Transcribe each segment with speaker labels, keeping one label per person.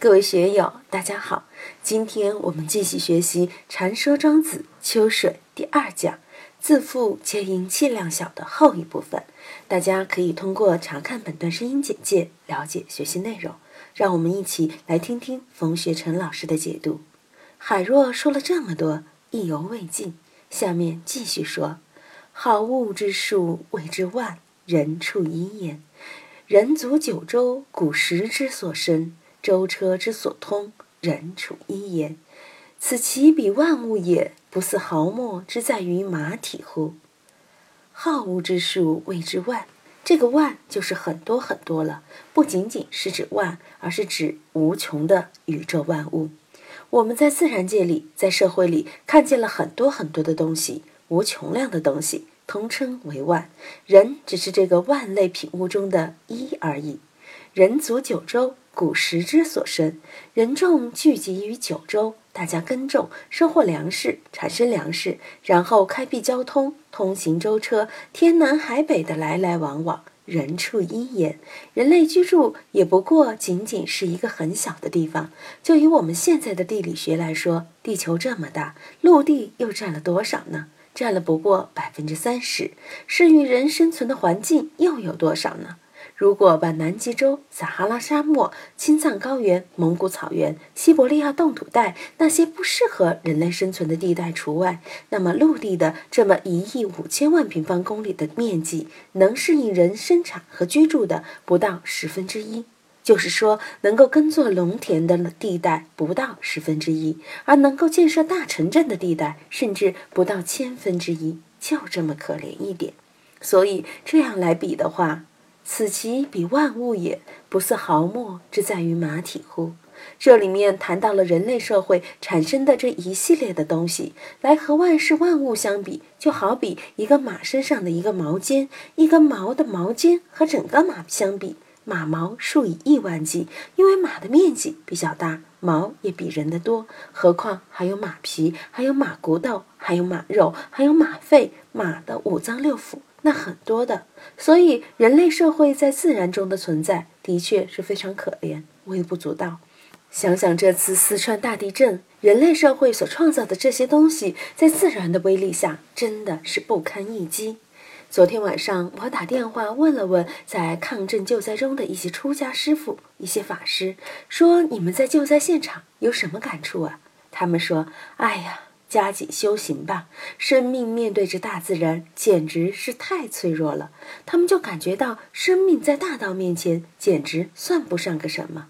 Speaker 1: 各位学友，大家好！今天我们继续学习《禅说庄子·秋水》第二讲“自负皆因气量小”的后一部分。大家可以通过查看本段声音简介了解学习内容。让我们一起来听听冯学成老师的解读。海若说了这么多，意犹未尽，下面继续说：“好物之数谓之万，人畜一焉。人足九州，古时之所生。”舟车之所通，人处一焉。此其比万物也，不似毫末之在于马体乎？好物之数谓之万，这个万就是很多很多了，不仅仅是指万，而是指无穷的宇宙万物。我们在自然界里，在社会里看见了很多很多的东西，无穷量的东西，通称为万。人只是这个万类品物中的一而已。人足九州。古时之所生，人众聚集于九州，大家耕种，收获粮食，产生粮食，然后开辟交通，通行舟车，天南海北的来来往往，人畜一焉。人类居住也不过仅仅是一个很小的地方。就以我们现在的地理学来说，地球这么大，陆地又占了多少呢？占了不过百分之三十。适于人生存的环境又有多少呢？如果把南极洲、撒哈拉沙漠、青藏高原、蒙古草原、西伯利亚冻土带那些不适合人类生存的地带除外，那么陆地的这么一亿五千万平方公里的面积，能适应人生产和居住的不到十分之一。就是说，能够耕作农田的地带不到十分之一，而能够建设大城镇的地带甚至不到千分之一，就这么可怜一点。所以这样来比的话。此其比万物也，不似毫末之在于马体乎？这里面谈到了人类社会产生的这一系列的东西，来和万事万物相比，就好比一个马身上的一个毛尖，一根毛的毛尖和整个马相比，马毛数以亿万计，因为马的面积比较大，毛也比人的多，何况还有马皮，还有马骨头，还有马肉，还有马肺，马的五脏六腑。那很多的，所以人类社会在自然中的存在的确是非常可怜、微不足道。想想这次四川大地震，人类社会所创造的这些东西，在自然的威力下，真的是不堪一击。昨天晚上，我打电话问了问在抗震救灾中的一些出家师傅、一些法师，说你们在救灾现场有什么感触啊？他们说：“哎呀。”加紧修行吧，生命面对着大自然简直是太脆弱了。他们就感觉到生命在大道面前简直算不上个什么。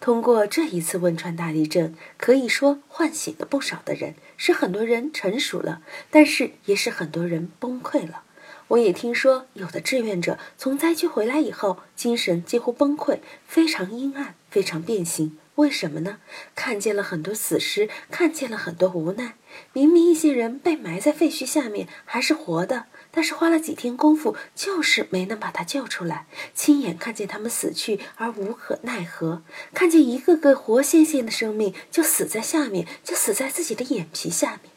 Speaker 1: 通过这一次汶川大地震，可以说唤醒了不少的人，使很多人成熟了，但是也使很多人崩溃了。我也听说有的志愿者从灾区回来以后，精神几乎崩溃，非常阴暗，非常变形。为什么呢？看见了很多死尸，看见了很多无奈。明明一些人被埋在废墟下面还是活的，但是花了几天功夫，就是没能把他救出来。亲眼看见他们死去而无可奈何，看见一个个活鲜鲜的生命就死在下面，就死在自己的眼皮下面。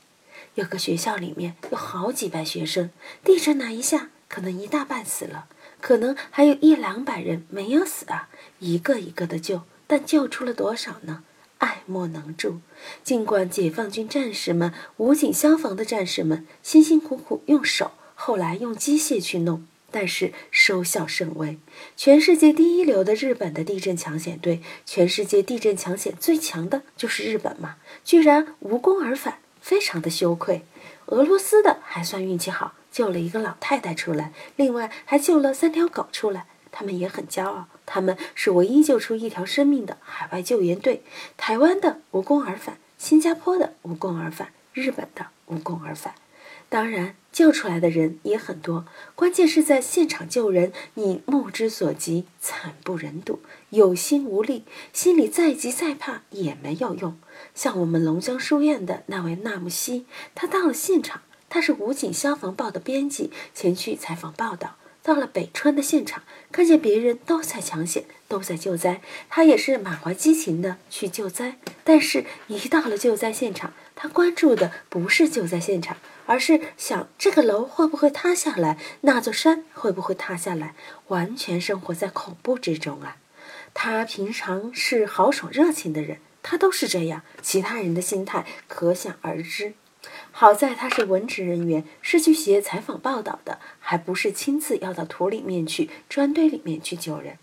Speaker 1: 有个学校里面有好几百学生，地震那一下，可能一大半死了，可能还有一两百人没有死啊，一个一个的救。但救出了多少呢？爱莫能助。尽管解放军战士们、武警消防的战士们辛辛苦苦用手，后来用机械去弄，但是收效甚微。全世界第一流的日本的地震抢险队，全世界地震抢险最强的就是日本嘛，居然无功而返，非常的羞愧。俄罗斯的还算运气好，救了一个老太太出来，另外还救了三条狗出来。他们也很骄傲，他们是唯一救出一条生命的海外救援队。台湾的无功而返，新加坡的无功而返，日本的无功而返。当然，救出来的人也很多。关键是在现场救人，你目之所及，惨不忍睹，有心无力，心里再急再怕也没有用。像我们龙江书院的那位纳木西，他到了现场，他是武警消防报的编辑，前去采访报道。到了北川的现场，看见别人都在抢险，都在救灾，他也是满怀激情的去救灾。但是，一到了救灾现场，他关注的不是救灾现场，而是想这个楼会不会塌下来，那座山会不会塌下来，完全生活在恐怖之中啊！他平常是豪爽热情的人，他都是这样，其他人的心态可想而知。好在他是文职人员，是去写采访报道的，还不是亲自要到土里面去、砖堆里面去救人。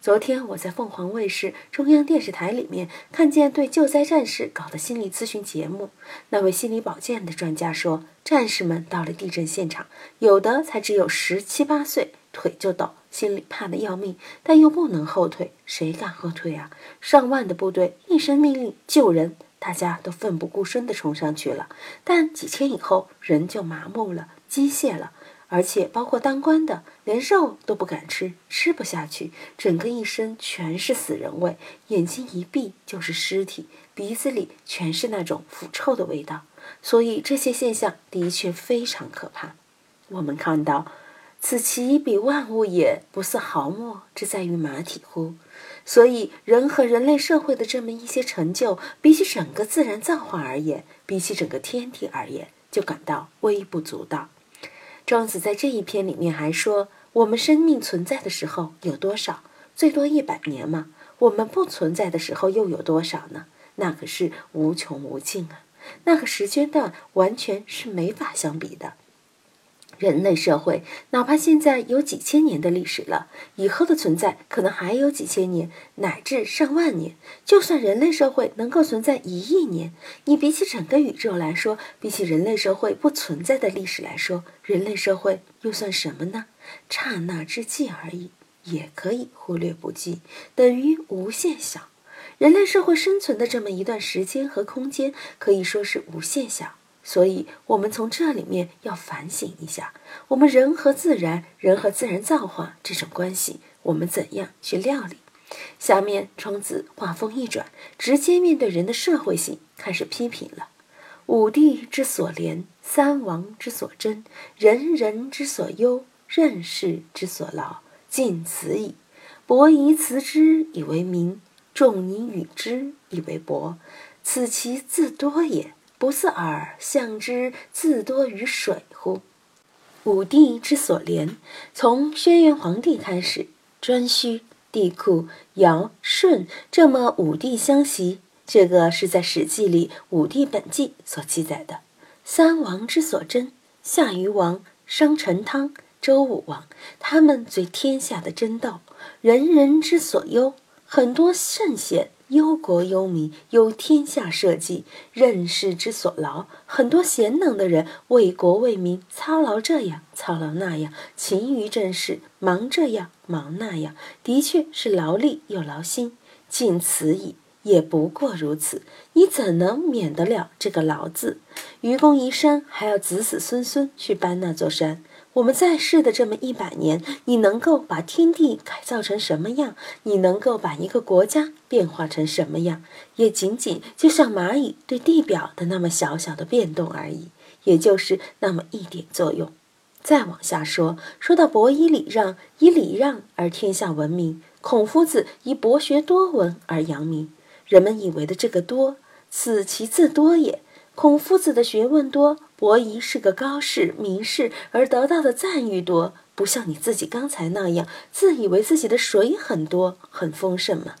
Speaker 1: 昨天我在凤凰卫视中央电视台里面看见对救灾战士搞的心理咨询节目，那位心理保健的专家说，战士们到了地震现场，有的才只有十七八岁，腿就抖，心里怕得要命，但又不能后退，谁敢后退啊？上万的部队一声命令救人。大家都奋不顾身地冲上去了，但几天以后人就麻木了、机械了，而且包括当官的，连肉都不敢吃，吃不下去，整个一身全是死人味，眼睛一闭就是尸体，鼻子里全是那种腐臭的味道。所以这些现象的确非常可怕。我们看到，此其彼万物也，不似毫末之在于马体乎？所以，人和人类社会的这么一些成就，比起整个自然造化而言，比起整个天地而言，就感到微不足道。庄子在这一篇里面还说：“我们生命存在的时候有多少？最多一百年吗？我们不存在的时候又有多少呢？那可是无穷无尽啊！那个时间段完全是没法相比的。”人类社会哪怕现在有几千年的历史了，以后的存在可能还有几千年乃至上万年。就算人类社会能够存在一亿年，你比起整个宇宙来说，比起人类社会不存在的历史来说，人类社会又算什么呢？刹那之际而已，也可以忽略不计，等于无限小。人类社会生存的这么一段时间和空间，可以说是无限小。所以，我们从这里面要反省一下，我们人和自然、人和自然造化这种关系，我们怎样去料理？下面，庄子话锋一转，直接面对人的社会性，开始批评了：五帝之所怜，三王之所争，人人之所忧，任世之所劳，尽此矣。伯夷辞之以为民，仲尼与之以为伯，此其自多也。不似尔，象之自多于水乎？五帝之所怜，从轩辕皇帝开始，颛顼、帝喾、尧、舜这么五帝相袭，这个是在《史记》里《五帝本纪》所记载的。三王之所争，夏禹王、商成汤、周武王，他们最天下的争斗。人人之所忧，很多圣贤。忧国忧民，忧天下社稷；任世之所劳，很多贤能的人为国为民操劳这样操劳那样，勤于政事，忙这样忙那样，的确是劳力又劳心。尽此矣，也不过如此。你怎能免得了这个劳字？愚公移山，还要子子孙孙去搬那座山。我们在世的这么一百年，你能够把天地改造成什么样？你能够把一个国家变化成什么样？也仅仅就像蚂蚁对地表的那么小小的变动而已，也就是那么一点作用。再往下说，说到博以礼让，以礼让而天下闻名；孔夫子以博学多闻而扬名。人们以为的这个多，此其自多也。孔夫子的学问多。伯夷是个高士、名士，而得到的赞誉多，不像你自己刚才那样自以为自己的水很多、很丰盛嘛。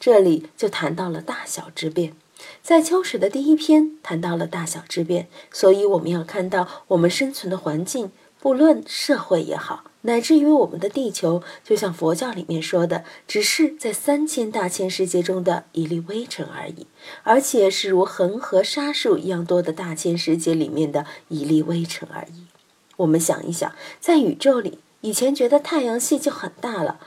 Speaker 1: 这里就谈到了大小之变，在秋水的第一篇谈到了大小之变，所以我们要看到我们生存的环境，不论社会也好。乃至于我们的地球，就像佛教里面说的，只是在三千大千世界中的一粒微尘而已，而且是如恒河沙数一样多的大千世界里面的一粒微尘而已。我们想一想，在宇宙里，以前觉得太阳系就很大了，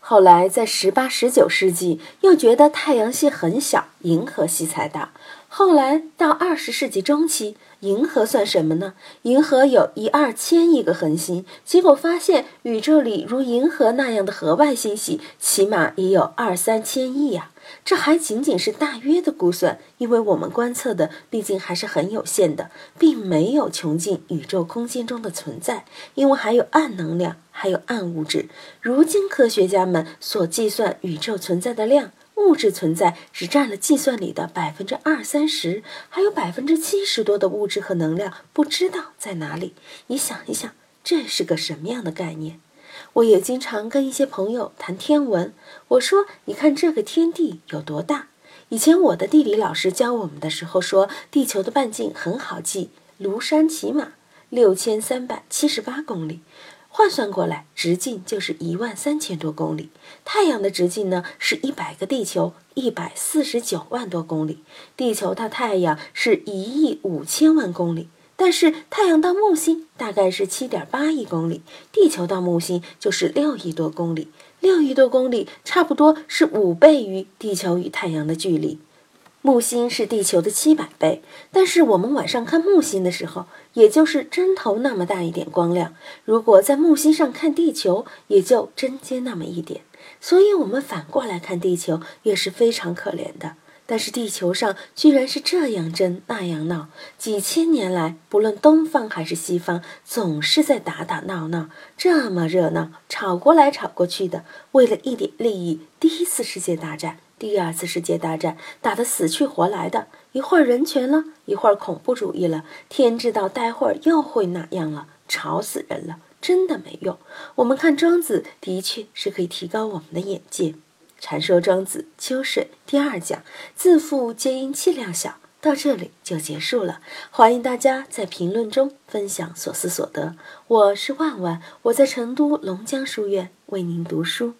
Speaker 1: 后来在十八、十九世纪又觉得太阳系很小，银河系才大，后来到二十世纪中期。银河算什么呢？银河有一二千亿个恒星，结果发现宇宙里如银河那样的河外星系，起码也有二三千亿呀。这还仅仅是大约的估算，因为我们观测的毕竟还是很有限的，并没有穷尽宇宙空间中的存在，因为还有暗能量，还有暗物质。如今科学家们所计算宇宙存在的量。物质存在只占了计算里的百分之二三十，还有百分之七十多的物质和能量不知道在哪里。你想一想，这是个什么样的概念？我也经常跟一些朋友谈天文。我说：“你看这个天地有多大？”以前我的地理老师教我们的时候说，地球的半径很好记，庐山骑马，六千三百七十八公里。换算过来，直径就是一万三千多公里。太阳的直径呢，是一百个地球，一百四十九万多公里。地球到太阳是一亿五千万公里，但是太阳到木星大概是七点八亿公里，地球到木星就是六亿多公里。六亿多公里，差不多是五倍于地球与太阳的距离。木星是地球的七百倍，但是我们晚上看木星的时候，也就是针头那么大一点光亮。如果在木星上看地球，也就针尖那么一点。所以，我们反过来看地球也是非常可怜的。但是地球上居然是这样争那样闹，几千年来，不论东方还是西方，总是在打打闹闹，这么热闹，吵过来吵过去的，为了一点利益。第一次世界大战。第二次世界大战打得死去活来的，一会儿人权了，一会儿恐怖主义了，天知道待会儿又会哪样了，吵死人了，真的没用。我们看庄子，的确是可以提高我们的眼界。禅说庄子秋水第二讲，自负皆因气量小，到这里就结束了。欢迎大家在评论中分享所思所得。我是万万，我在成都龙江书院为您读书。